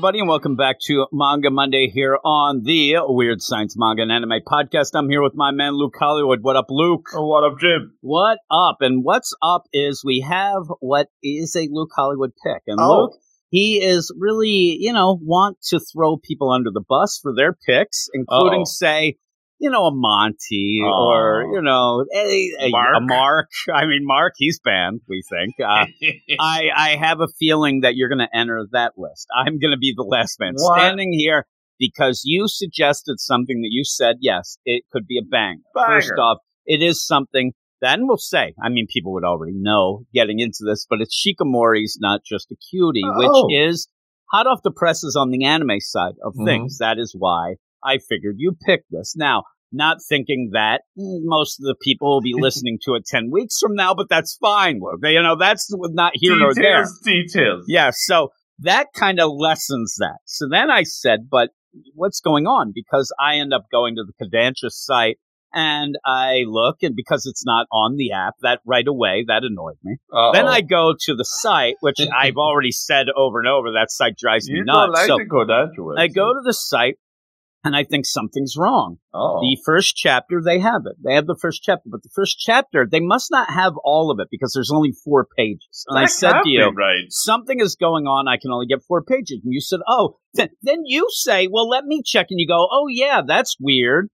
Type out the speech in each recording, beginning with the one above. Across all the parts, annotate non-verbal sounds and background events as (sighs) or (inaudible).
Everybody, and welcome back to Manga Monday here on the Weird Science Manga and Anime Podcast. I'm here with my man Luke Hollywood. What up, Luke? Oh, what up, Jim? What up? And what's up is we have what is a Luke Hollywood pick, and Oh. Luke. He is really, you know, want to throw people under the bus for their picks, including, Uh-oh. say, you know, a Monty Oh. or, you know, a, a, a Mark? Mark. (laughs) I mean, Mark, he's banned, we think. Uh, (laughs) I, I have a feeling that you're going to enter that list. I'm going to be the last man What? standing here because you suggested something that you said, yes, it could be a. Banger. First off, it is something that, and we'll say, I mean, people would already know getting into this, but it's Shikamori's Not Just a Cutie, Oh. which is hot off the presses on the anime side of Mhm. things. That is why I figured you picked this. Now, not thinking that mm, most of the people will be (laughs) listening to it 10 weeks from now, but that's fine. You know, that's not here nor there. details, details. Yeah, so that kind of lessens that. So then I said, but what's going on? Because I end up going to the Kodansha site and I look, and because it's not on the app, that right away, that annoyed me. Uh-oh. Then I go to the site, which (laughs) I've already said over and over, that site drives me You don't nuts. like so I go to the site and I think something's wrong. Oh. The first chapter, they have it. They have the first chapter, but the first chapter, they must not have all of it because there's only four pages. And I said to you, right. something is going on. I can only get four pages. And you said, oh, th- then you say, well, let me check. And you go, oh, yeah, that's weird.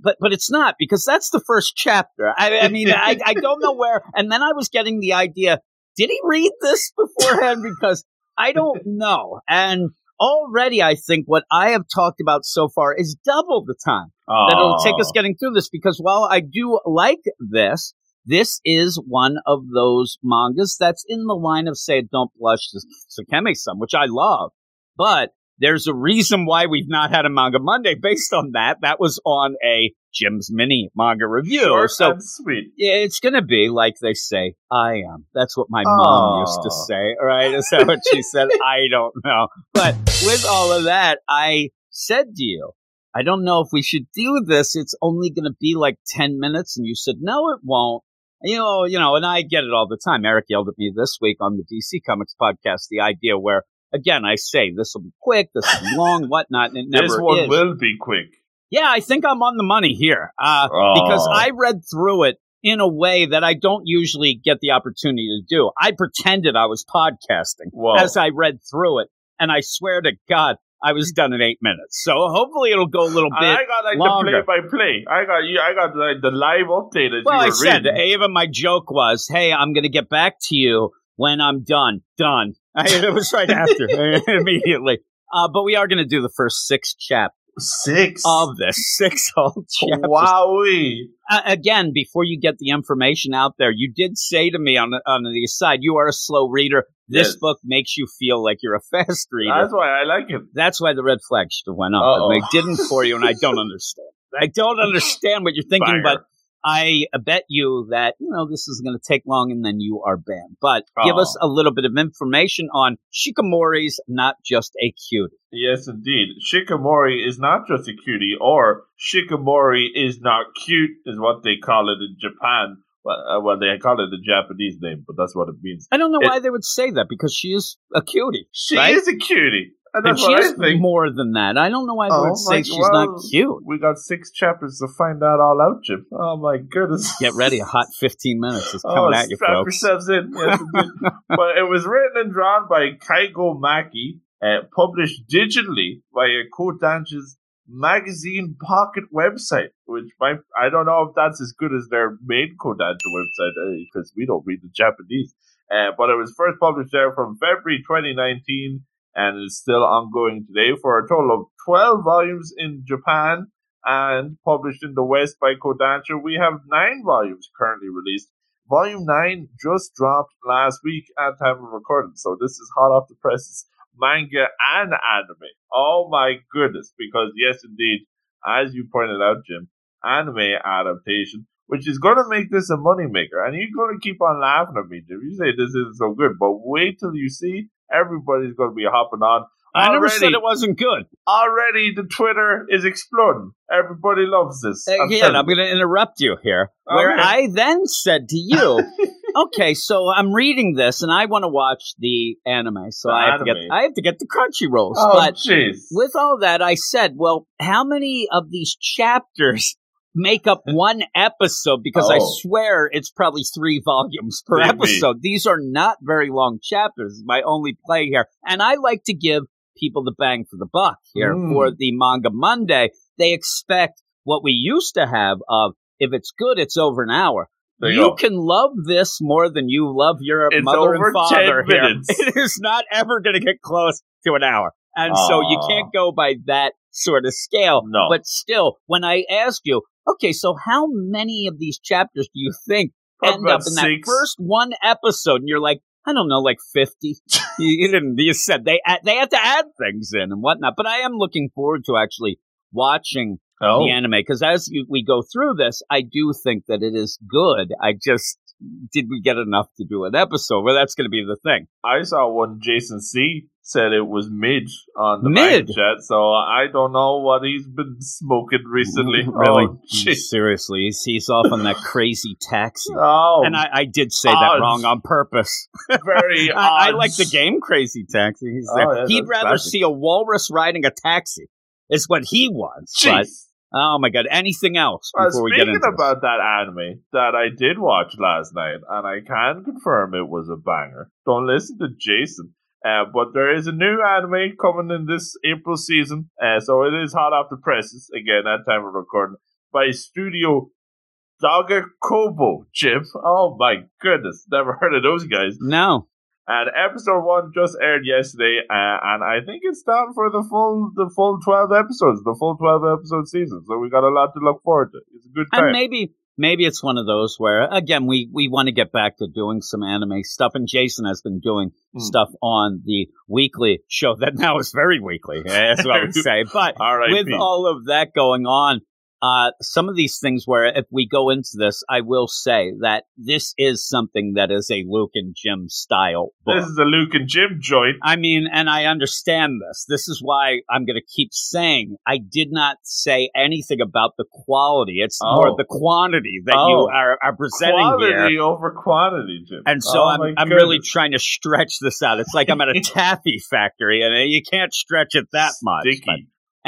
But, but it's not because that's the first chapter. I, I mean, (laughs) I, I don't know where. And then I was getting the idea, did he read this beforehand? (laughs) Because I don't know. And already I think what I have talked about so far is double the time that it'll take us getting through this because while I do like this, this is one of those mangas that's in the line of say Don't Blush Sekime-san, which I love. But there's a reason why we've not had a manga Monday based on that. That was on a Jim's mini manga review. Short so sweet. yeah, it's gonna be like they say, I am. That's what my mom used to say. All right, is that what she said? (laughs) I don't know. But with all of that, I said to you, I don't know if we should do this. It's only gonna be like ten minutes, and you said no, it won't. You know, you know, and I get it all the time. Eric yelled at me this week on the DC Comics podcast. The idea where, again, I say this will be quick, this will be long, (laughs) whatnot, and it never This one is. will be quick. Yeah, I think I'm on the money here uh, Oh. because I read through it in a way that I don't usually get the opportunity to do. I pretended I was podcasting Whoa. as I read through it, and I swear to God, I was done in eight minutes. So hopefully it'll go a little bit. I got like longer. the play by play. I got you. I got like the live update as well, you I were said, reading. even my joke was, "Hey, I'm going to get back to you when I'm done." Done. (laughs) I, it was right after (laughs) immediately. Uh, but we are going to do the first six chapters Six. of this six whole chapters. Wowee. uh, again, before you get the information out there, you did say to me on the, on the aside, you are a slow reader. This Yes. book makes you feel like you're a fast reader. That's why I like it. That's why the red flag should have went up. Uh-oh. And they didn't for you, and I don't (laughs) understand. I don't understand what you're thinking, Banger. but I bet you that, you know, this is going to take long and then you are banned. But give Oh. us a little bit of information on Shikamori's Not Just a Cutie. Yes, indeed. Shikamori is not just a cutie, or Shikamori is not cute, is what they call it in Japan. Well, uh, well, they call it the Japanese name, but that's what it means. I don't know It- why they would say that because she is a cutie. She Right? is a cutie, and And that's she what is more than that. I don't know why they Oh, would say she's well, not cute. We got six chapters to find that all out, Jim. Oh my goodness! Get ready, a hot 15 minutes is (laughs) coming oh, at you, folks. yourselves in. (laughs) Yes, but it was written and drawn by Keigo Maki, uh, published digitally via Kodansha's magazine pocket website, which my, I don't know if that's as good as their main Kodansha website because we don't read the Japanese. Uh, but it was first published there from February 2019 and is still ongoing today for a total of 12 volumes in Japan and published in the West by Kodansha. We have nine volumes currently released. Volume 9 just dropped last week at time of recording, so this is hot off the presses. Manga and anime. Oh my goodness, because yes, indeed, as you pointed out, Jim, anime adaptation, which is going to make this a moneymaker. And you're going to keep on laughing at me, Jim. You say this isn't so good, but wait till you see. Everybody's going to be hopping on. I never said Already- it wasn't good. Already, the Twitter is exploding. Everybody loves this. Uh, I'm Again, I'm going to interrupt you here, where Okay. I then said to you, (laughs) okay, so I'm reading this and I want to watch the anime, so The I have to get I have to get the Crunchyrolls. Oh, but jeez. with all that, I said, well, how many of these chapters make up (laughs) one episode? Because I Oh. swear it's probably three volumes per Maybe. episode. These are not very long chapters. My only play here, and I like to give people the bang for the buck here Mm. for the Manga Monday. They expect what we used to have of if it's good, it's over an hour. There You you can love this more than you love your It's mother and father 10 here. minutes. (laughs) It is not ever going to get close to an hour. And so you can't go by that sort of scale. No. But still, when I ask you, okay, so how many of these chapters do you think end about up in that six. first one episode? And you're like, I don't know, like 50. (laughs) you, you didn't, you said they, they had to add things in and whatnot. But I am looking forward to actually watching Oh, the anime because as you, we go through this, I do think that it is good. I just did we get enough to do an episode? Well, that's going to be the thing. I saw one. Jason C said it was Midge on the Mid? mid chat, so I don't know what he's been smoking recently. (laughs) Really? Oh. Seriously, he's, he's off on that crazy taxi. (laughs) Oh, and I, I did say that wrong on purpose. (laughs) very I, I like the game Crazy Taxi. He's Oh, yeah, He'd rather classic. see a walrus riding a taxi. Is what he wants. But Jeez. Oh my god, anything else Uh, before we get speaking into about that anime that I did watch last night, and I can confirm it was a banger. Don't listen to Jason. Uh, but there is a new anime coming in this April season, uh, so it is hot off the presses again at time of recording by Studio Doga Kobo. Jim, oh my goodness, never heard of those guys. No, And episode one just aired yesterday, uh, and I think it's down for the full the full twelve episodes, the full twelve episode season. So we got a lot to look forward to. It's a good time. and maybe maybe it's one of those where again we we want to get back to doing some anime stuff, and Jason has been doing Hmm. stuff on the weekly show that now is very weekly. That's what I would say, but. With all of that going on, uh, some of these things where if we go into this, I will say that this is something that is a Luke and Jim style book. this is a Luke and Jim joint. I mean, and I understand this. This is why I'm going to keep saying I did not say anything about the quality. It's Oh. more the quantity that Oh. you are, are presenting here. Quality over quantity, Jim. And so Oh I'm, I'm really trying to stretch this out. It's like I'm at a (laughs) taffy factory and you can't stretch it that much.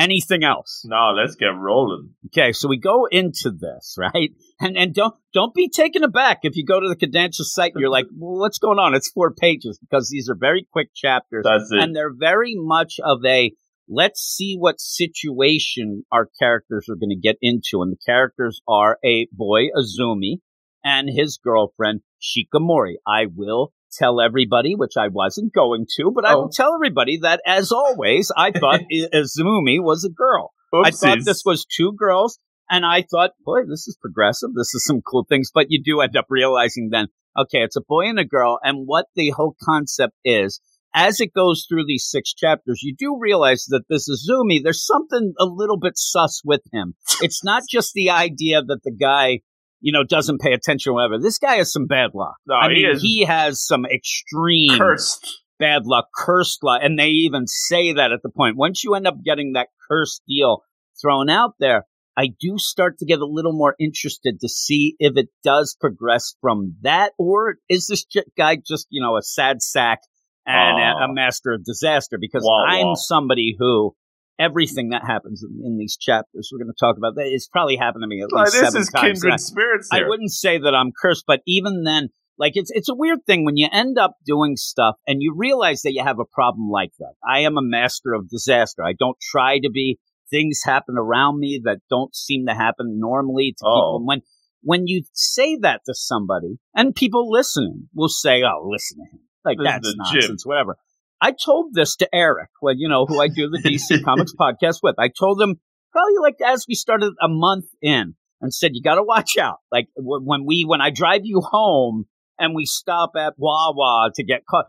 Anything else? No, let's get rolling. Okay, so we go into this, right? And and don't don't be taken aback if you go to the Kodansha site and you're like, well, what's going on? It's four pages because these are very quick chapters That's it. and they're very much of a let's see what situation our characters are going to get into. And the characters are a boy, Azumi, and his girlfriend, Shikamori. I will tell everybody, which I wasn't going to, but I Oh. will tell everybody that as always, I thought (laughs) I- Azumi was a girl. I thought this was two girls, and I thought, boy, this is progressive. This is some cool things. But you do end up realizing then, okay, it's a boy and a girl, and what the whole concept is. As it goes through these six chapters, you do realize that this Izumi, there's something a little bit sus with him. It's not just the idea that the guy, you know, doesn't pay attention whatever. This guy has some bad luck. No, I he mean, is he has some extreme cursed. bad luck, cursed luck. And they even say that at the point. Once you end up getting that cursed deal thrown out there, I do start to get a little more interested to see if it does progress from that, or is this guy just, you know, a sad sack and a, a master of disaster? Because Wah, I'm wah. somebody who everything that happens in, in these chapters we're going to talk about that is probably happened to me at Like, least this seven is times. kindred spirits I wouldn't say that I'm cursed, but even then, like it's it's a weird thing when you end up doing stuff and you realize that you have a problem like that. I am a master of disaster. I don't try to be. Things happen around me that don't seem to happen normally to Oh. people. And when when you say that to somebody, and people listening will say, "Oh, listen to him," like Listen that's nonsense, whatever. I told this to Eric, well, you know, who I do the (laughs) DC Comics podcast with. I told him probably like as we started a month in and said, you got to watch out. Like when we, when I drive you home and we stop at Wawa to get caught,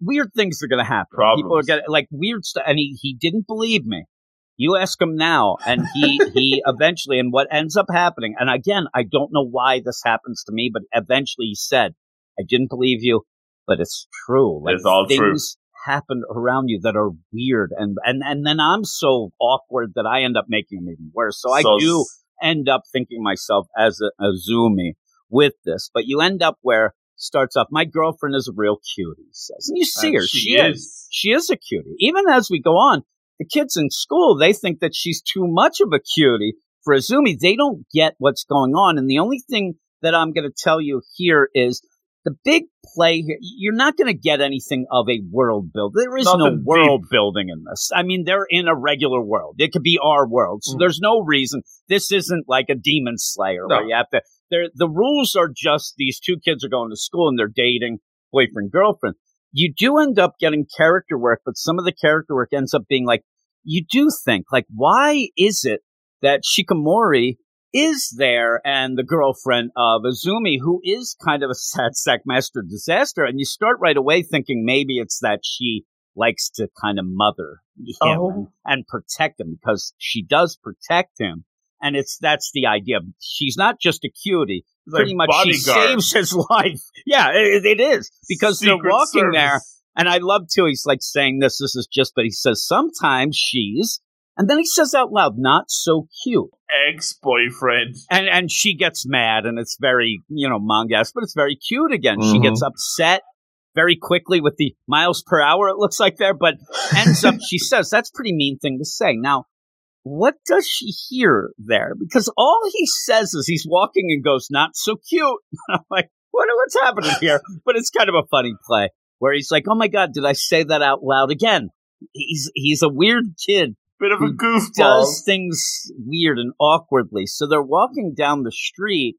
weird things are going to happen. People are Problems. going to like weird stuff. And he, he didn't believe me. You ask him now and he, he eventually, and what ends up happening. And again, I don't know why this happens to me, but eventually he said, I didn't believe you, but it's true. Like It's all things true. Happen around you that are weird. And, and, and then I'm so awkward that I end up making them even worse. So, I do end up thinking myself as a, a Zoomy with this, but you end up where starts off, my girlfriend is a real cutie, says. And you uh, see And her. she She, is. is. She is a cutie. Even as we go on, the kids in school, they think that she's too much of a cutie for Azumi. They don't get what's going on. And the only thing that I'm going to tell you here is the big play here. You're not going to get anything of a world build. There is no Nothing world building in this. I mean, they're in a regular world. It could be our world. So Mm. there's no reason. This isn't like a demon slayer No. where you have to, there, the rules are just these two kids are going to school and they're dating boyfriend, girlfriend. You do end up getting character work, but some of the character work ends up being like, you do think, like, why is it that Shikamori is there and the girlfriend of Azumi, who is kind of a sad sack master disaster? And you start right away thinking maybe it's that she likes to kind of mother him Oh. and, and protect him because she does protect him. And it's, that's the idea. She's not just a cutie. It's like Pretty much she saves his (laughs) life. Yeah, it, it is because they're Secret walking there and I love too. He's like saying this. This is just, but he says sometimes she's, and then he says out loud, "Not so cute." Ex-boyfriend. And and she gets mad, and it's very you know manga, but it's very cute again. She Mhm. gets upset very quickly with the miles per hour. It looks like there, but ends up. She says that's a pretty mean thing to say. Now, what does she hear there? Because all he says is he's walking and goes, "Not so cute." (laughs) I'm like, what what's happening here? (laughs) but it's kind of a funny play where he's like, "Oh my god, did I say that out loud again?" He's he's a weird kid Bit of a goofball. does things weird and awkwardly. So they're walking down the street,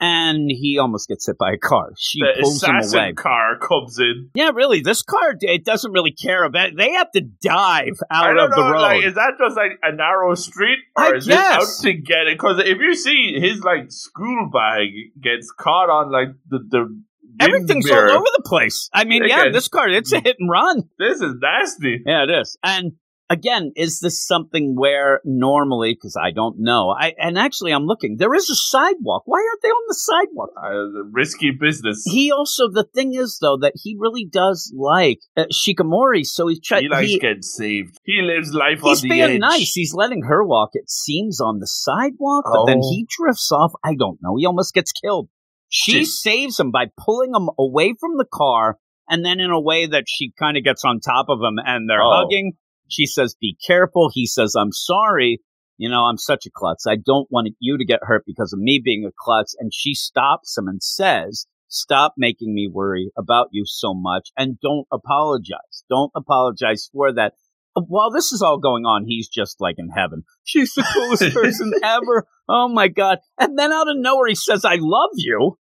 and he almost gets hit by a car. She the pulls him away. assassin car comes in. Yeah, really, this car it doesn't really care about. They have to dive out of the know, road. like, is that just like a narrow street, or I is it out guess. to get it? Because if you see his like school bag gets caught on like the the Everything's mirror, all over the place. I mean, yeah, this car it's a hit and run. This is nasty. Yeah, it is. And again, is this something where normally, because I don't know, I and actually I'm looking, there is a sidewalk. Why aren't they on the sidewalk? Uh, risky business. He also, the thing is though, that he really does like uh, Shikamori, so he's trying. he likes getting saved. He lives life on He's the being edge. nice. He's letting her walk. It seems on the sidewalk, but then Oh. he drifts off. I don't know. He almost gets killed. She saves him by pulling him away from the car, and then in a way that she kind of gets on top of him, and they're Oh. hugging. She says, "Be careful." He says, "I'm sorry." You know, I'm such a klutz. I don't want you to get hurt because of me being a klutz. And she stops him and says, Stop making me worry about you so much and don't apologize. Don't apologize for that. While this is all going on, he's just like in heaven. She's the coolest (laughs) person ever. Oh my God. And then out of nowhere, he says, I love you.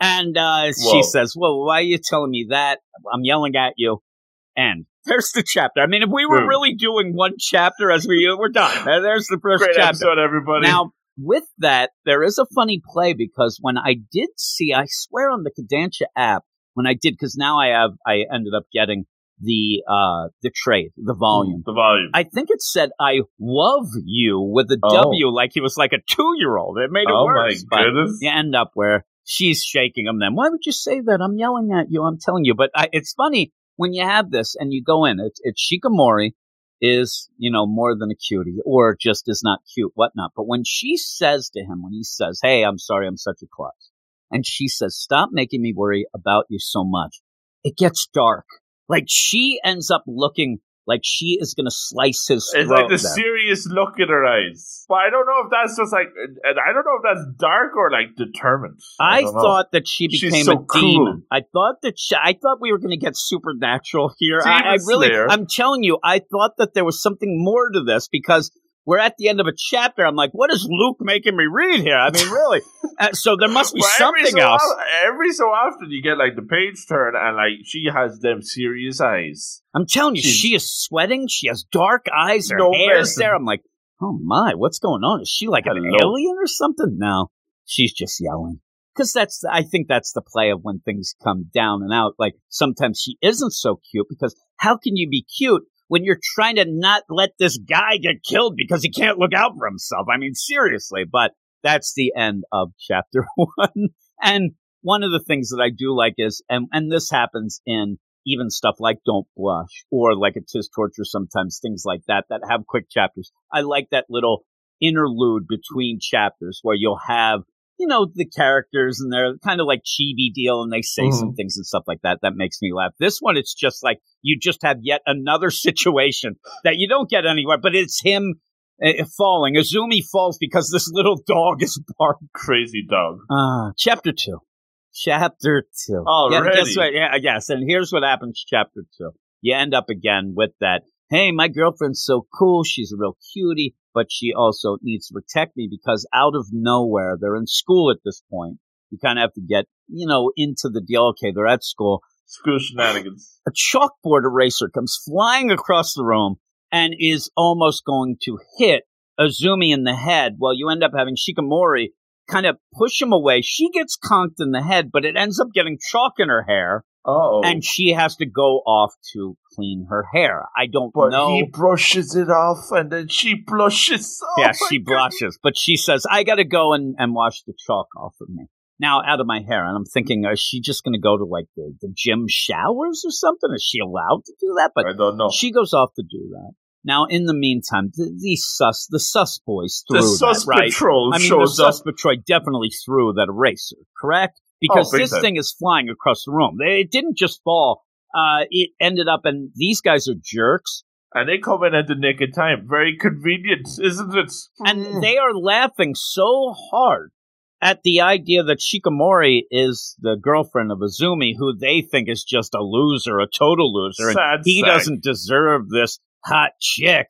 And uh, she says, Well, why are you telling me that? I'm yelling at you. And there's the chapter. I mean, if we were Boom. really doing one chapter as we we're done. (laughs) There's the first Great chapter. episode, everybody. Now, with that, there is a funny play because when I did see, I swear on the Kodansha app, when I did, because now I have, I ended up getting the, uh, the trade, the volume. the volume. I think it said, I love you with a Oh. W, like he was like a two year old. It made it oh my worse. but goodness. you end up where she's shaking him then. Why would you say that? I'm yelling at you. I'm telling you. But I, it's funny when you have this and you go in, it's, it's Shikamori is, you know, more than a cutie or just is not cute, whatnot. But when she says to him, when he says, Hey, I'm sorry, I'm such a klutz. And she says, Stop making me worry about you so much. It gets dark. Like she ends up looking like she is going to slice his throat. It's like the there. serious look in her eyes. But I don't know if that's just like, and I don't know if that's dark or like determined. I, know. thought that she became so a cool. demon. I thought that she, I thought we were going to get supernatural here. I, I really, I'm telling you, I thought that there was something more to this because we're at the end of a chapter. I'm like, what is Luke making me read here? I mean, really? (laughs) uh, so there must be Well, something so else. of- every so often you get like the page turn and like she has them serious eyes. I'm telling you, She's- she is sweating. She has dark eyes. Her No hair's there. I'm like, oh my, what's going on? Is she like an alien or something? No, she's just yelling. Because that's, I think that's the play of when things come down and out. Like sometimes she isn't so cute because how can you be cute when you're trying to not let this guy get killed because he can't look out for himself? I mean, seriously, but that's the end of (laughs) chapter one. And one of the things that I do like is, and, and this happens in even stuff like Don't Blush or like It Is Torture sometimes, things like that, that have quick chapters. I like that little interlude between chapters where you'll have you know, the characters and they're kind of like chibi deal and they say Mhm. some things and stuff like that. That makes me laugh. This one, it's just like you just have yet another (laughs) situation that you don't get anywhere, but it's him uh, falling. Azumi falls because this little dog is (laughs) barking. Crazy dog. Uh, chapter two. Chapter two. Already? Yeah, guess what? Yeah, yes. And here's what happens. Chapter two. You end up again with that. Hey, my girlfriend's so cool. She's a real cutie, but she also needs to protect me because out of nowhere, they're in school at this point. You kind of have to get, you know, into the deal. Okay, they're at school. School shenanigans. A chalkboard eraser comes flying across the room and is almost going to hit Azumi in the head. Well, you end up having Shikamori kind of push him away. She gets conked in the head, but it ends up getting chalk in her hair, Oh. and she has to go off to clean her hair. I don't but know. he brushes it off and then she blushes. (laughs) Oh yeah, she blushes, but she says, "I got to go and, and wash the chalk off of me." Now, out of my hair, and I'm thinking, is she just going to go to like the, the gym showers or something? Is she allowed to do that? But I don't know. she goes off to do that. Now, in the meantime, the, these sus, the sus boys threw the that, sus right? patrol I mean, the shows up. patrol definitely threw that eraser, correct? Because Oh, this time. thing is flying across the room. It didn't just fall. Uh, it ended up, and these guys are jerks, And they come in at the nick of time. Very convenient, isn't it? and they are laughing so hard at the idea that Shikamori is the girlfriend of Azumi, who they think is just a loser, a total loser, and he sack. doesn't deserve this hot chick.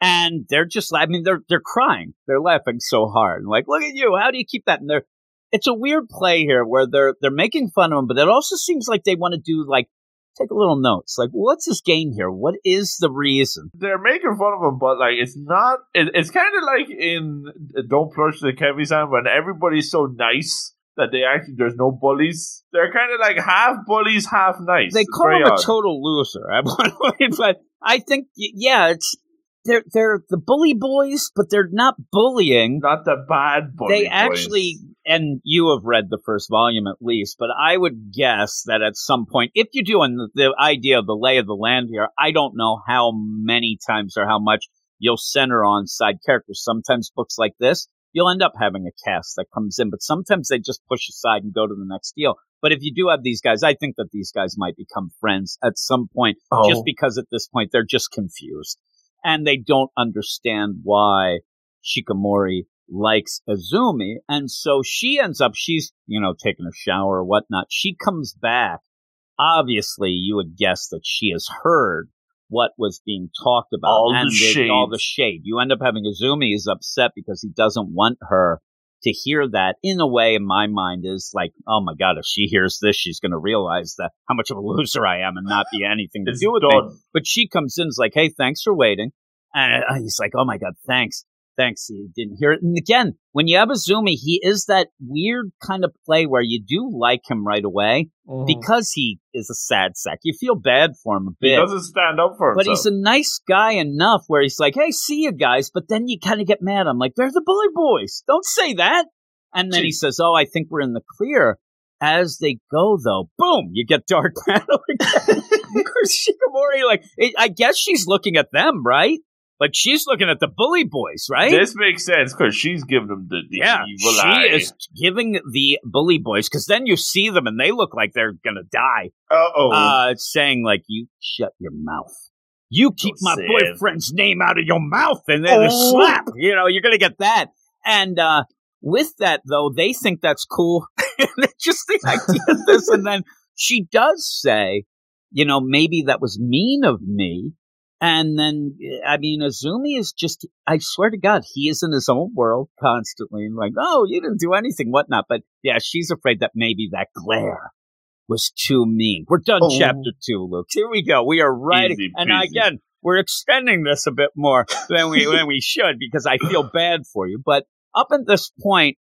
And they're just, I mean, they're they're crying. They're laughing so hard. Like, look at you. How do you keep that? And they're, it's a weird play here where they're they're making fun of him, but it also seems like they want to do like take a little notes. Like, what's his game here? What is the reason? They're making fun of him, but like it's not. It, it's kind of like in uh, Don't Blush the Kevy San when everybody's so nice that they actually there's no bullies. They're kind of like half bullies, half nice. They It's call him a total loser at (laughs) one point, but I think yeah, it's they're they're the bully boys, but they're not bullying. not the bad bully. they boys. actually and you have read the first volume at least but i would guess that at some point if you do and the, the idea of the lay of the land here i don't know how many times or how much you'll center on side characters sometimes books like this you'll end up having a cast that comes in but sometimes they just push aside and go to the next deal but if you do have these guys i think that these guys might become friends at some point Oh. just because at this point they're just confused and they don't understand why Shikamori likes Azumi. And so she ends up, she's, you know, taking a shower or whatnot. She comes back. Obviously, you would guess that she has heard what was being talked about All the shade. all the shade. You end up having Azumi is upset because he doesn't want her to hear that in a way in my mind is like, oh my God, if she hears this, she's going to realize that how much of a (laughs) loser I am and not be anything to do with me. But she comes in and is like, hey, thanks for waiting. And he's like, oh my God, thanks. Thanks. He didn't hear it. And again, when you have Azumi, he is that weird kind of play where you do like him right away Mhm. because he is a sad sack. You feel bad for him a bit. he doesn't stand up for But himself. But he's a nice guy enough where he's like, hey, see you guys. But then you kind of get mad. I'm like, they're the bully boys. Don't say that. And then he says, oh, I think we're in the clear. As they go, though, boom, you get Dark Battle (laughs) again. (laughs) Shikamori, like, it, I guess she's looking at them, right? Like, she's looking at the bully boys, right? This makes sense because she's giving them the, the yeah, evil she eye. is giving the bully boys, because then you see them and they look like they're going to die Uh-oh. uh, saying like, "You shut your mouth. You keep my boyfriend's name out of your mouth," and then a Oh. slap. You know, you're gonna get that. And uh, with that, though, they think that's cool. (laughs) Just the idea of this, and then she does say, "You know, maybe that was mean of me." And then, I mean, Azumi is just, I swear to God, he is in his own world constantly and like, oh, you didn't do anything, whatnot. But yeah, she's afraid that maybe that glare was too mean. We're done Oh. chapter two, Luke. Here we go. We are right. Easy And peasy. again, we're extending this a bit more than we, than we should because I feel (sighs) bad for you. But up at this point,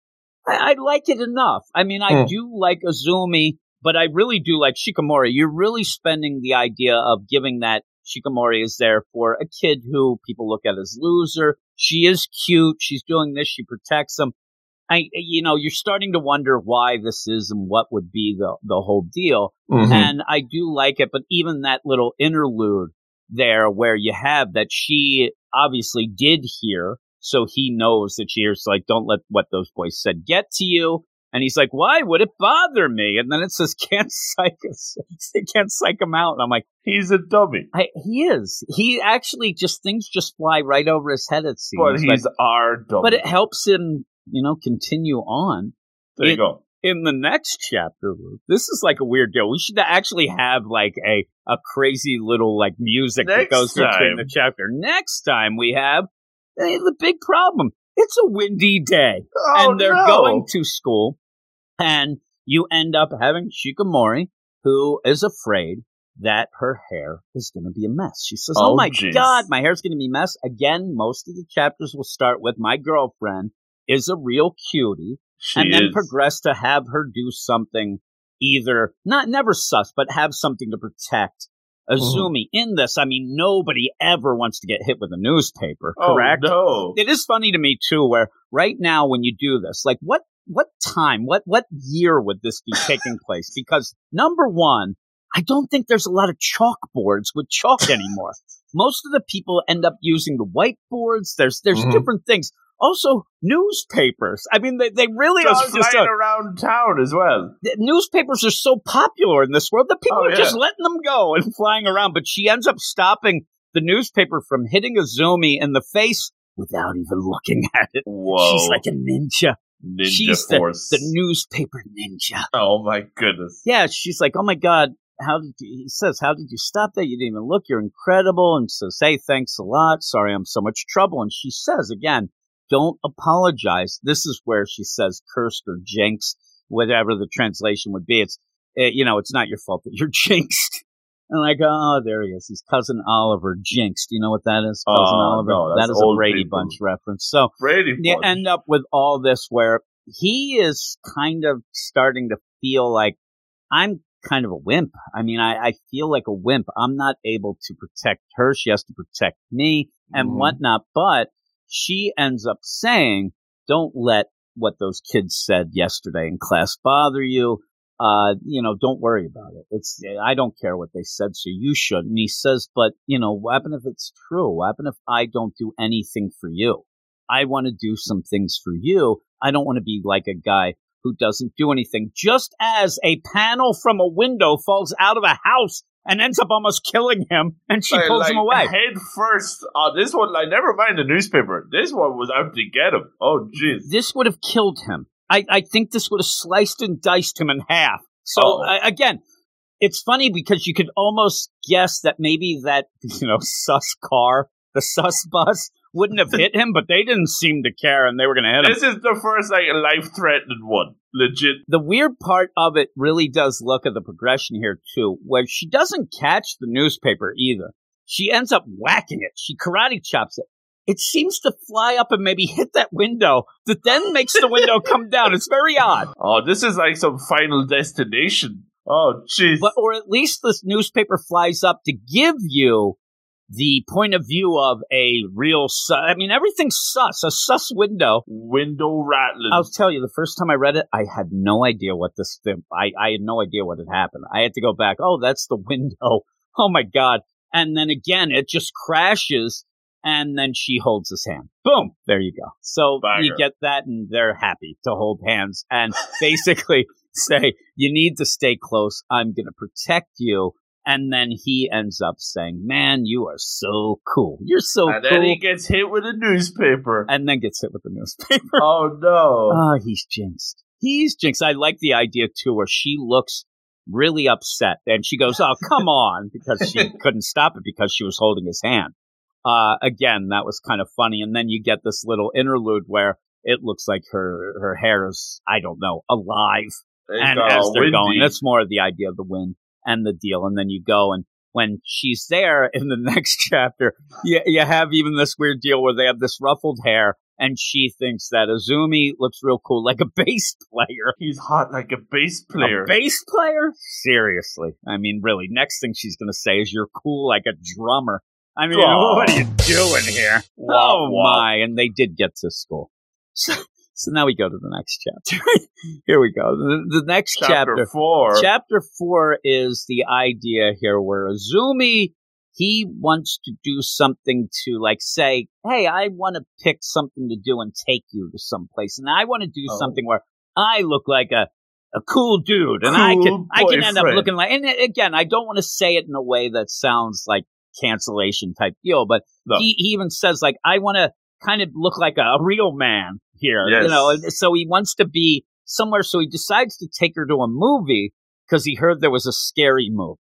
I, I like it enough. I mean, I Hmm. do like Azumi, but I really do like Shikamori. You're really spending the idea of giving that Shikamori is there for a kid who people look at as loser. She is cute. She's doing this. She protects him. I, you know, you're starting to wonder why this is and what would be the the whole deal. Mhm. And I do like it, but even that little interlude there where you have that she obviously did hear So he knows that she hears like, don't let what those boys said get to you. And he's like, why would it bother me? And then it says, can't psych us. (laughs) They can't psych him out. And I'm like, he's a dummy. I, he is. He actually just, things just fly right over his head, it seems. But he's our dummy. But it helps him, you know, continue on. There you go. In the next chapter, Luke, this is like a weird deal. We should actually have like a, a crazy little like music that Next goes between the chapter. Next time we have eh, the big problem. It's a windy day Oh, and they're no. going to school, and you end up having Shikamori, who is afraid that her hair is going to be a mess. She says, "Oh, Oh, my jeez. god, my hair's going to be a mess." Again, most of the chapters will start with my girlfriend is a real cutie, She and then is. progress to have her do something either not never sus, but have something to protect. Mm-hmm. In this, I mean, nobody ever wants to get hit with a newspaper, Oh, correct? no. it is funny to me too where right now when you do this like what what time what what year would this be (laughs) taking place because number one i don't think there's a lot of chalkboards with chalk anymore most of the people end up using the whiteboards there's there's Mhm. different things also newspapers i mean they, they really Just are just flying around town as well. the newspapers are so popular in this world that people Oh, are yeah. just letting them go and (laughs) flying around. But she ends up stopping the newspaper from hitting Azumi in the face without even looking (laughs) at it. Whoa. She's like a ninja. Ninja she's the, the newspaper ninja. oh my goodness. Yeah, she's like, oh my god, how did you? He says, how did you stop that? You didn't even look. You're incredible. And says, hey, thanks a lot. Sorry, I'm so much trouble. And she says again, don't apologize. This is where she says cursed or jinxed, whatever the translation would be. It's, eh, you know, it's not your fault that you're (laughs) jinxed. And I go, oh, there he is. He's cousin Oliver jinxed. Do you know what that is? Cousin Oh, Oliver. no, that that's a Brady people. Bunch reference. So Brady you Bunch. end up with all this where he is kind of starting to feel like I'm kind of a wimp. I mean, I, I feel like a wimp. I'm not able to protect her. She has to protect me and Mhm. whatnot. But she ends up saying, don't let what those kids said yesterday in class bother you. Uh, you know, don't worry about it. It's, I don't care what they said, so you shouldn't. And he says, but, you know, what happen if it's true? What happen if I don't do anything for you? I want to do some things for you. I don't want to be like a guy who doesn't do anything. Just as a panel from a window falls out of a house and ends up almost killing him, and she Like- pulls like him away. Head first. Oh, this one, like, never mind the newspaper. This one was out to get him. Oh, jeez. This would have killed him. I, I think this would have sliced and diced him in half. So Oh. I, again, it's funny because you could almost guess that maybe that you know sus car, the sus bus, wouldn't have hit him, but they didn't seem to care, and they were going to hit him. This is the first, like, life-threatening one. Legit. the weird part of it really does look at the progression here too, where she doesn't catch the newspaper either. She ends up whacking it. She karate chops it. It seems to fly up and maybe hit that window that then makes the window come down. It's very odd. Oh, this is like some final destination. Oh, jeez. But or at least this newspaper flies up to give you the point of view of a real su- I mean everything's sus, a sus window. Window rattling. I'll tell you, the first time I read it, I had no idea what this thing. I, I had no idea what had happened. I had to go back. Oh, that's the window. (laughs) Oh my god! And then again, it just crashes, and then she holds his hand. Boom! There you go. So you get that, and they're happy to hold hands and (laughs) basically say, "You need to stay close. I'm going to protect you." And then he ends up saying, "Man, you are so cool. You're so and cool." then he gets hit with a newspaper. and then gets hit with the newspaper. (laughs) oh, no. Oh, he's jinxed. He's jinxed. I like the idea too, where she looks really upset and she goes, "Oh, come (laughs) on," because she couldn't stop it because she was holding his hand. Uh, again, that was kind of funny. And then you get this little interlude where it looks like her her hair is, I don't know, alive. And as they're windy. going, that's more of the idea of the wind and the deal. And then you go and when she's there in the (laughs) next chapter, you, you have even this weird deal where they have this ruffled hair and she thinks that Azumi looks real cool, like a (laughs) bass player. He's hot like a bass player. A bass player? Seriously. I mean, really, next thing she's going to say is, You're cool like a drummer. I mean, Aw. (laughs) what are you doing here? Oh, my. And they did get to school. So, so now we go to the next chapter. (laughs) here we go. The, the next Chapter, chapter four. Chapter four is the idea here where Azumi, he wants to do something to like say, Hey, I want to pick something to do and take you to some place. And I want to do Oh. something where I look like a, a cool dude and Cool I can, I can end up looking like, and again, I don't want to say it in a way that sounds like cancellation type deal, but No. he, he even says like, I want to kind of look like a, a real man here, you know, and so he wants to be somewhere. So he decides to take her to a movie because he heard there was a scary movie.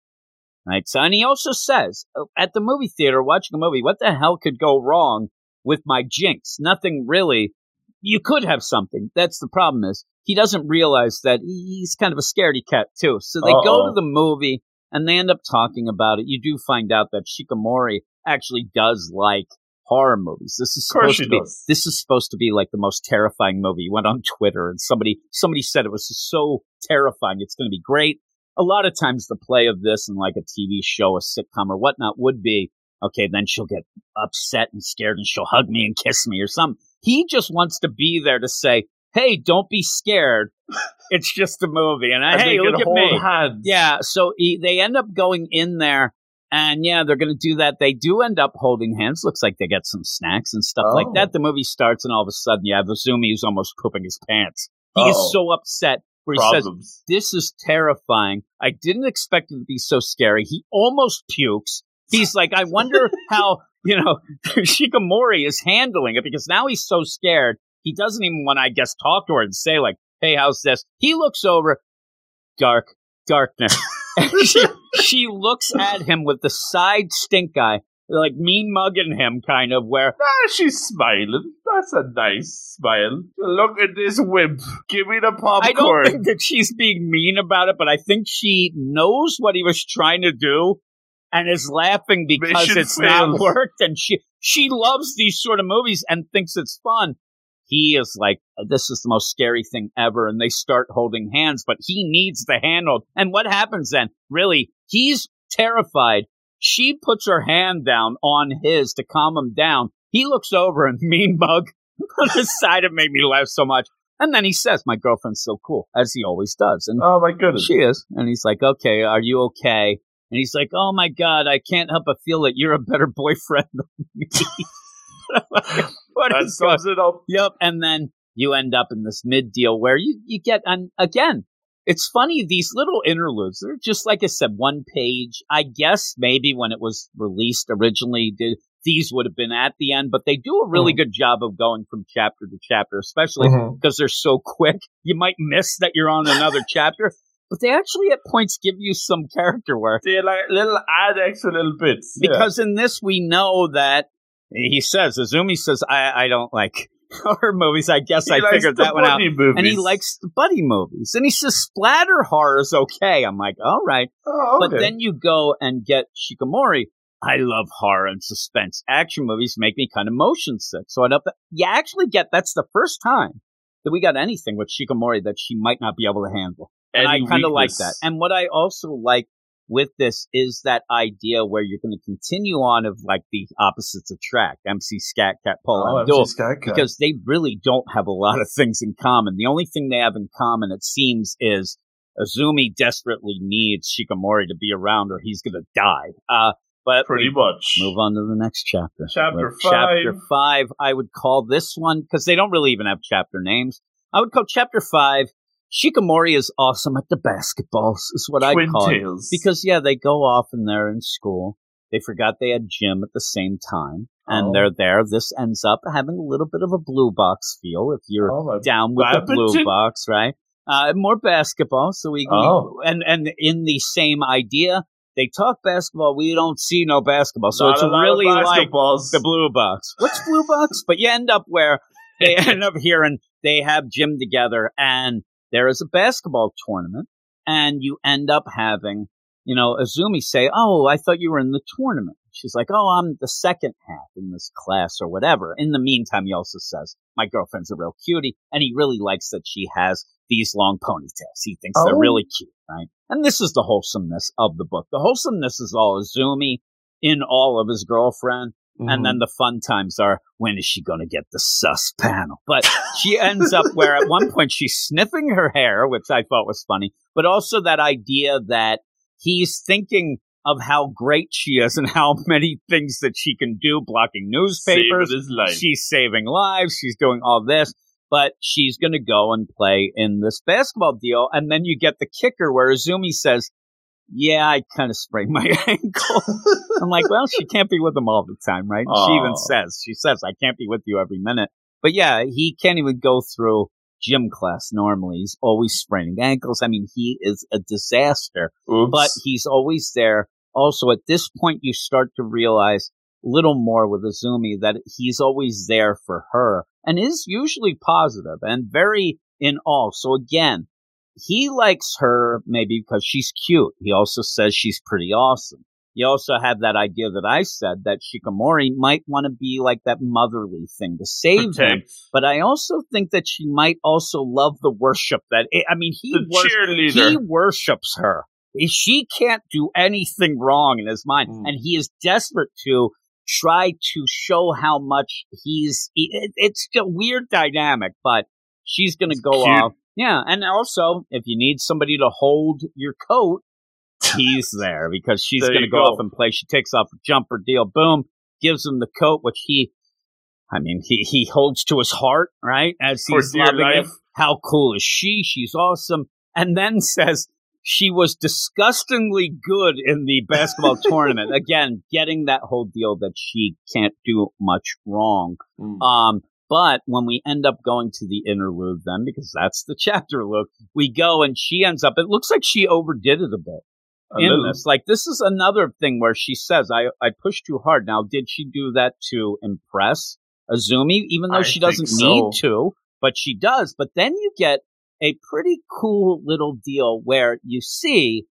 Right. So, and he also says uh, at the movie theater watching a movie, what the hell could go wrong with my jinx? Nothing really. You could have something. That's the problem is he doesn't realize that he's kind of a scaredy cat too. So they go Uh-oh. to the movie and they end up talking about it. You do find out that Shikamori actually does like horror movies. This is supposed to be does. this is supposed to be like the most terrifying movie. He went on Twitter and somebody somebody said it was so terrifying. It's going to be great. A lot of times the play of this in like a TV show, a sitcom or whatnot would be okay. Then she'll get upset and scared and she'll hug me and kiss me or something. He just wants to be there to say, "Hey, don't be scared. It's just a movie." And, I, And hey, look at me. hands. Yeah, so he, they end up going in there, and yeah, they're going to do that. They do end up holding hands. Looks like they get some snacks and stuff like Oh. that. The movie starts, and all of a sudden, you have Azumi who's almost pooping his pants. He Uh-oh. is oh. so upset where he says, "This is terrifying. I didn't expect it to be so scary." He almost pukes. He's like, "I wonder (laughs) how you know (laughs) Shikamori is handling it because now he's so scared. He doesn't even want, to, I guess, talk to her and say like." Hey, how's this? He looks over, dark, darkness. (laughs) She, she looks at him with the side stink eye, like mean mugging him, kind of, where Ah, she's smiling. That's a nice smile. Look at this wimp. Give me the popcorn. I don't think that she's being mean about it, but I think she knows what he was trying to do and is laughing because Mission it's not worked. And she she loves these sort of movies and thinks it's fun. He is like, this is the most scary thing ever. And they start holding hands, but he needs the handle. And what happens then? Really, he's terrified. She puts her hand down on his to calm him down. He looks over and (laughs) mean mug on the side. It made me laugh so much. And then he says, My girlfriend's so cool, as he always does. And Oh my goodness. she is. And he's like, Okay, are you okay? And he's like, Oh my God, I can't help but feel that you're a better boyfriend than me. (laughs) what that is going sums it up. Yep. And then you end up in this mid deal where you, you get, and again, it's funny, these little interludes, they're just like I said, one page. I guess maybe when it was released originally, did, these would have been at the end, but they do a really Mhm. good job of going from chapter to chapter, especially Mhm. because they're so quick. You might miss that you're on another (laughs) chapter, but they actually at points give you some character work. They're like little add extra little bits. Yeah. Because in this, we know that he says, Azumi says, I, I don't like (laughs) horror movies. I guess He I figured that one out. Movies. And he likes the buddy movies. And he says splatter horror is okay. I'm like, all right. Oh, okay. But then you go and get Shikamori. I love horror and suspense. Action movies make me kind of motion sick. So I'd up. You actually get that's the first time that we got anything with Shikamori that she might not be able to handle. And Any I kind of like that. And what I also like with this is that idea where you're going to continue on of like the opposites attract. MC Skat Kat Paul oh, Abdul MC Sky Cat. because they really don't have a lot of things in common. The only thing they have in common, it seems, is Azumi desperately needs Shikamori to be around or he's going to die. Uh, but pretty much. move on to the next chapter. Chapter With Chapter five. five, I would call this one because they don't really even have chapter names. I would call chapter five. Shikamori is awesome at the basketballs, is what I Twin call it. Tails. Because yeah, they go off and they're in school. They forgot they had gym at the same time, and Oh. they're there. This ends up having a little bit of a blue box feel if you're oh, down with the blue badminton? box, right? Uh, more basketball, so we, we- Oh. and and in the same idea, they talk basketball. We don't see no basketball, so Not it's a lot of really like the blue box. What's blue box? But you end up where (laughs) they end up here, and they have gym together and there is a basketball tournament and you end up having, you know, Azumi say, Oh, I thought you were in the tournament. She's like, Oh, I'm the second half in this class or whatever. In the meantime, he also says, My girlfriend's a real cutie. And he really likes that she has these long ponytails. He thinks they're Oh. really cute, right? And this is the wholesomeness of the book. The wholesomeness is all Azumi in all of his girlfriend. Mm-hmm. And then the fun times are when is she going to get the sus panel? But she ends up where at one point she's sniffing her hair, which I thought was funny, but also that idea that he's thinking of how great she is and how many things that she can do, blocking newspapers. Saving his life. She's saving lives. She's doing all this, but she's going to go and play in this basketball deal. And then you get the kicker where Azumi says, yeah, I kind of sprained my (laughs) ankle. I'm like, well, she can't be with him all the time, right? She even says, she says, I can't be with you every minute. But yeah, he can't even go through gym class normally. He's always spraining ankles. I mean, he is a disaster Oops. but he's always there. Also, at this point, you start to realize a little more with Azumi that he's always there for her and is usually positive and very in awe. So again, he likes her maybe because she's cute. He also says she's pretty awesome. You also have that idea that I said that Shikimori might want to be like that motherly thing to save him. But I also think that she might also love the worship that, I mean, he cheerleader. he worships her. She can't do anything wrong in his mind, Mm. and he is desperate to try to show how much he's. It, it's a weird dynamic, but she's going to go cute. off. Yeah, and also if you need somebody to hold your coat, (laughs) he's there because she's going to go, go. off and play. She takes off a jumper deal, boom, gives him the coat, which he. I mean, he, he holds to his heart, right? As For he's loving it. How cool is she? She's awesome. And then (laughs) says she was disgustingly good in the basketball (laughs) tournament. Again, getting that whole deal that she can't do much wrong. Mm. Um, but when we end up going to the interlude, then because that's the (laughs) chapter look, we go and she ends up. It looks like she overdid it a bit A in little. this. Like this is another thing where she says, "I I pushed too hard." Now, did she do that to impress Azumi? Even though I she doesn't so. need to, but she does. But then you get a pretty cool little deal where you see.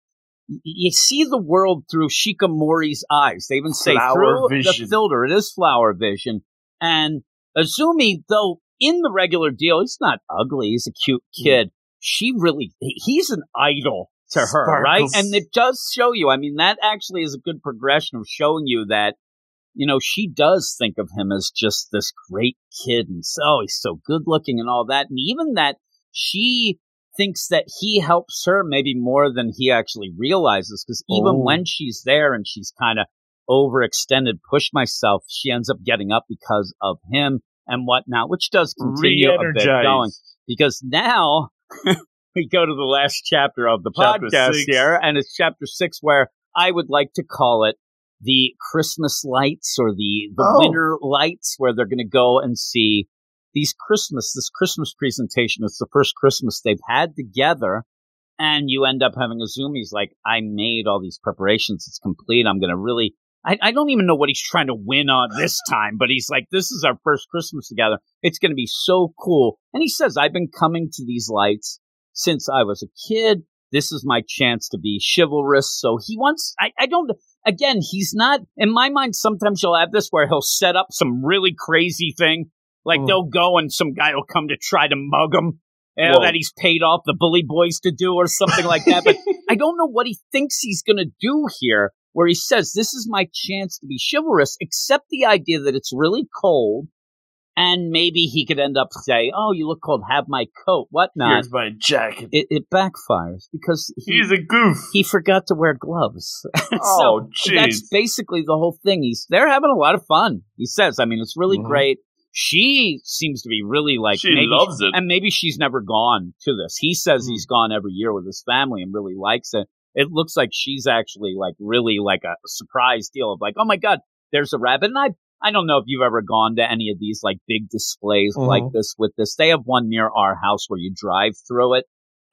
You see the world through Shikimori's eyes. They even say Flower through the filter. It is flower vision. And Azumi, though in the regular deal, he's not ugly. He's a cute Hmm. kid. She really, he's an idol to her, right? And it does show you. I mean, that actually is a good progression of showing you that, you know, she does think of him as just this great kid and so he's so good looking and all that. And even that she thinks that he helps her maybe more than he actually realizes because even Oh. when she's there and she's kind of overextended, pushed myself, she ends up getting up because of him and whatnot, which does continue a bit going because now (laughs) we go to the last chapter of the Chapter podcast six. here, and it's chapter six where I would like to call it the Christmas lights or the the Oh. winter lights, where they're going to go and see these Christmas this Christmas presentation. It's the first Christmas they've had together. And you end up having Azumi's like, I made all these preparations. It's complete. I'm going to really, I, I don't even know what he's trying to win on this time, but he's like, this is our first Christmas together. It's going to be so cool. And he says, I've been coming to these lights since I was a kid. This is my chance to be chivalrous. So he wants, I, I don't, again, he's not, in my mind, sometimes you'll have this where he'll set up some really crazy thing. Like Mm. they'll go and some guy will come to try to mug him. You know, that he's paid off the bully boys to do or something like that. But (laughs) I don't know what he thinks he's going to do here, where he says, This is my chance to be chivalrous, except the idea that it's really cold. And maybe he could end up saying, Oh, you look cold, have my coat, whatnot. Here's my jacket. It, it backfires because he, He's a goof. he forgot to wear gloves. (laughs) oh, so that's basically the whole thing. He's they're having a lot of fun. He says, I mean, it's really Mhm. great. She seems to be really like She maybe loves it. and maybe she's never gone to this. He says Mm. he's gone every year with his family and really likes it. It looks like she's actually like really like a surprise deal of like, oh my god, there's a rabbit. And I I don't know if you've ever gone to any of these like big displays Mhm. like this with this. They have one near our house where you drive through it,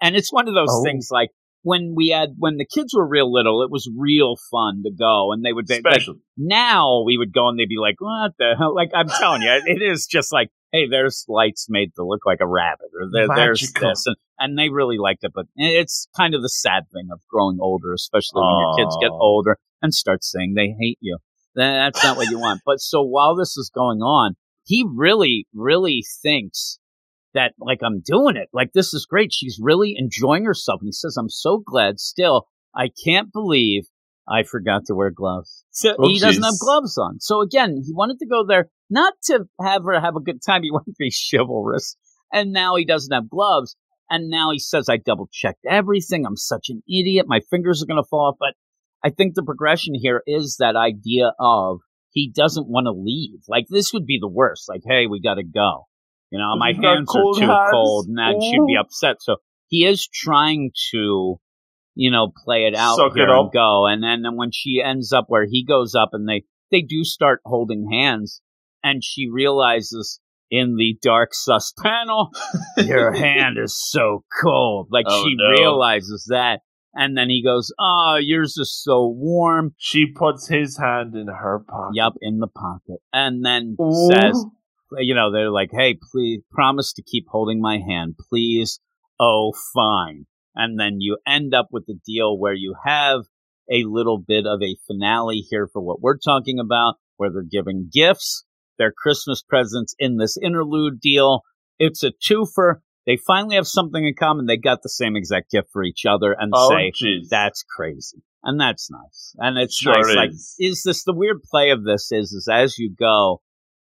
and it's one of those Oh. things like when we had when the kids were real little, it was real fun to go, and they would they, like, Special. now we would go and they'd be like, what the hell? Like, I'm telling you, it is just like, hey, there's lights made to look like a rabbit, or there, there's this. And, and they really liked it, but it's kind of the sad thing of growing older, especially when your kids get older and start saying they hate you. That's not what you want. But so while this is going on, he really, really thinks that like I'm doing it. Like this is great. She's really enjoying herself. And he says, I'm so glad still. I can't believe I forgot to wear gloves. So he doesn't have gloves on. So again, he wanted to go there not to have her have a good time. (laughs) He wanted to be chivalrous. And now he doesn't have gloves. And now he says, I double checked everything. I'm such an idiot. My fingers are going to fall off. But I think the progression here is that idea of he doesn't want to leave. Like this would be the worst. Like, hey, we got to go. You know, my He's hands are too hands. cold, and that she'd be upset. So he is trying to, you know, play it out Suck it here and go. And then and when she ends up where he goes up, and they they do start holding hands, and she realizes in the dark sus (laughs) panel, your (laughs) hand is so cold. Like Oh, she no. realizes that. And then he goes, Oh, yours is so warm. She puts his hand in her pocket. Yep, in the pocket. And then Ooh. says, You know, they're like, Hey, please promise to keep holding my hand, please. Oh, fine. And then you end up with the deal where you have a little bit of a finale here for what we're talking about, where they're giving gifts, their Christmas presents in this interlude deal. It's a twofer. They finally have something in common. They got the same exact gift for each other and Oh, say, jeez. that's crazy. And that's nice. And it's Sure nice. Like, is. is this the weird play of this is, is as you go,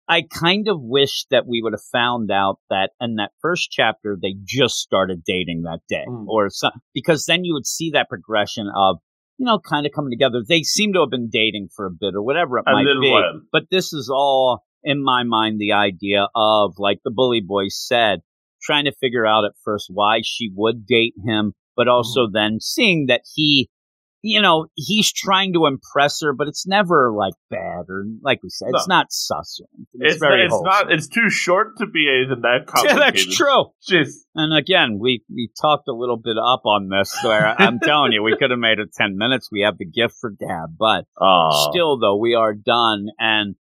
I kind of wish that we would have found out that in that first chapter, they just started dating that day Mm. or some, because then you would see that progression of, you know, kind of coming together. They seem to have been dating for a bit or whatever it a might be. But this is all, in my mind, the idea of, like the bully boy said, trying to figure out at first why she would date him, but also Mm-hmm. then seeing that he, you know, he's trying to impress her, but it's never like bad or like we said, it's not sus. It's, It's, very it's not. It's too short to be anything that (laughs) yeah, complicated. that's true. Jeez. And again, we, we talked a little bit up on this where (laughs) I'm telling you, we could have made it 10 minutes. We have the gift for dad, but Oh, still though, we are done. And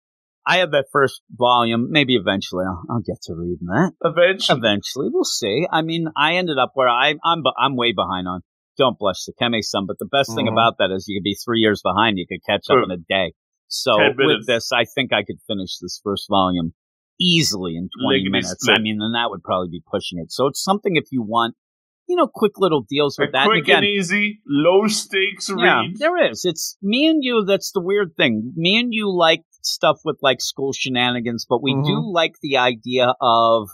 I have that first volume. Maybe eventually I'll, I'll get to reading that. eventually. Eventually, we'll see. I mean, I ended up where I, I'm, I'm way behind on Don't Blush Sekime-san, but the best thing Mhm. about that is you could be three years behind. You could catch up True. in a day. So with this, I think I could finish this first volume easily in 20 Lickety minutes. I mean, then that would probably be pushing it. So it's something if you want, you know, quick little deals A with that. And quick again, and easy, low stakes yeah, there is. It's me and you. That's the weird thing. Me and you like stuff with like school shenanigans, but we do Mhm. like the idea of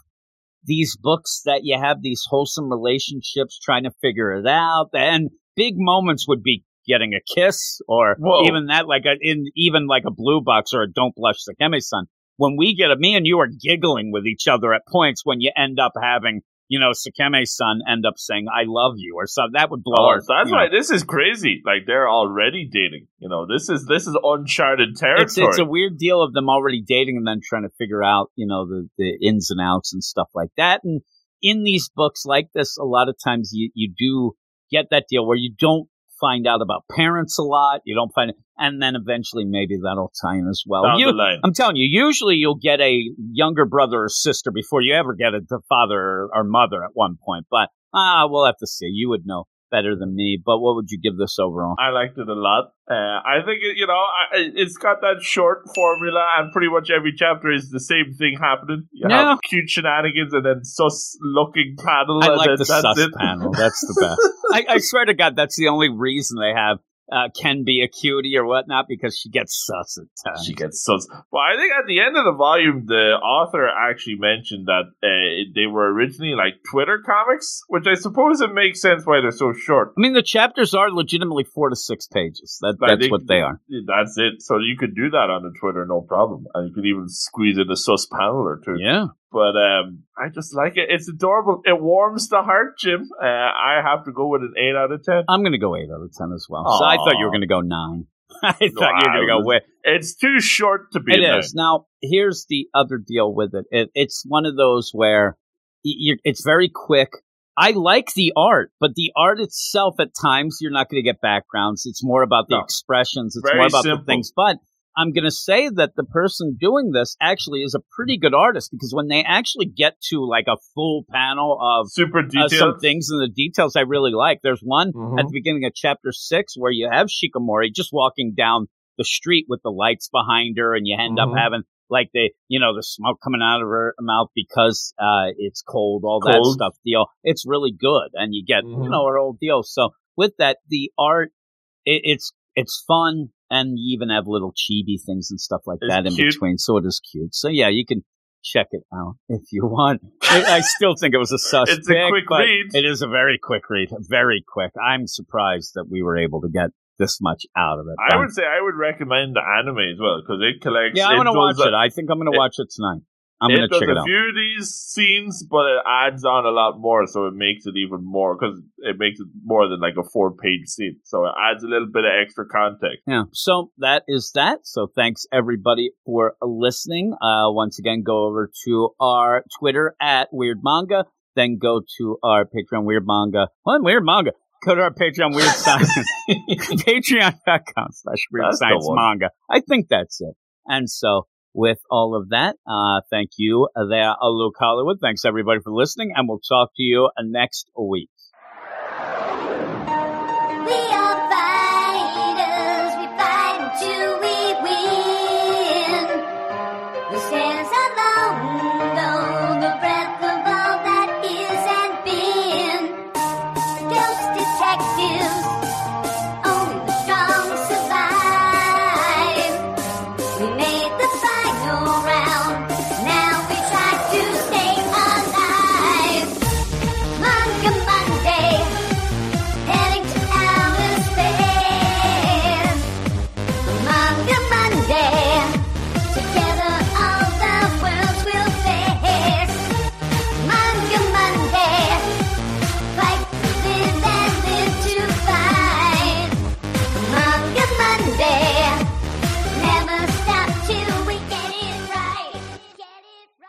these books that you have these wholesome relationships trying to figure it out. And big moments would be getting a kiss or Whoa. even that, like a, in even like a blue box or a don't blush the son. When we get a, me and you are giggling with each other at points when you end up having, you know, Sekime-san end up saying, I love you or something. That would blow Oh, our, that's you know, why this is crazy. Like they're already dating. You know, this is this is uncharted territory. it's it's a weird deal of them already dating and then trying to figure out you know the the ins and outs and stuff like that and in these books like this a lot of times you you do get that deal where you don't find out about parents a lot you don't find it and then eventually maybe that'll tie in as well you. I'm telling you, usually you'll get a younger brother or sister before you ever get a the father or, or mother at one point. But ah, we'll have to see. You would know better than me. But what would you give this overall? I liked it a lot. Uh, I think it, you know I, it's got that short formula, and pretty much every chapter is the same thing happening. You Yeah. have cute shenanigans, and then sus looking panel, I and like then the sus it. panel. That's the best. (laughs) I, I swear to God, that's the only reason they have uh, can be a cutie or whatnot because she gets sus at times. She gets sus. Well, I think at the end of the volume, the author actually mentioned that uh, they were originally like Twitter comics, which I suppose it makes sense why they're so short. I mean, the chapters are legitimately four to six pages. That, that's they- what they are. That's it. So you could do that on the Twitter, no problem, and you could even squeeze in a sus panel or two. Yeah. But um, I just like it. It's adorable. It warms the heart, Jim. Uh, I have to go with an eight out of ten. I'm going to go eight out of ten as well. So I thought you were going to go nine. (laughs) I thought you were going to go way. It's too short to be. It nine. is. Now, here's the other deal with it. it it's one of those where it's very quick. I like the art, but the art itself at times you're not going to get backgrounds. It's more about the No. expressions. It's Very more about simple. the things. But I'm going to say that the person doing this actually is a pretty good artist because when they actually get to like a full panel of Super uh, some things and the details I really like. There's one Mhm. at the beginning of chapter six where you have Shikimori just walking down the street with the lights behind her, and you end Mhm. up having like the you know the smoke coming out of her mouth because uh it's cold, all that stuff. Deal. It's really good, and you get you Mhm. know her old deal. So with that, the art it, it's it's fun. And you even have little chibi things and stuff like It's that in cute. between, so it is cute. So yeah, you can check it out if you want. I, I still think it was a sus (laughs) It's a quick read. It is a very quick read, very quick. I'm surprised that we were able to get this much out of it. I would say I would recommend the anime as well because it collects. Yeah, I'm gonna watch does it. I think I'm gonna it- watch it tonight. I'm it gonna does check it a out. few of these scenes, but it adds on a lot more, so it makes it even more because it makes it more than like a four-page scene. So it adds a little bit of extra context. Yeah. So that is that. So thanks everybody for listening. Uh, once again, go over to our Twitter at Weird Manga. Then go to our Patreon Weird Manga. What Weird Manga? Go to our Patreon Weird (laughs) Science. (laughs) Patreon.com slash Weird That's Science. Manga. I think that's it. And so with all of that, uh, thank you there, Luke Hollywood. Thanks everybody for listening, and we'll talk to you next week.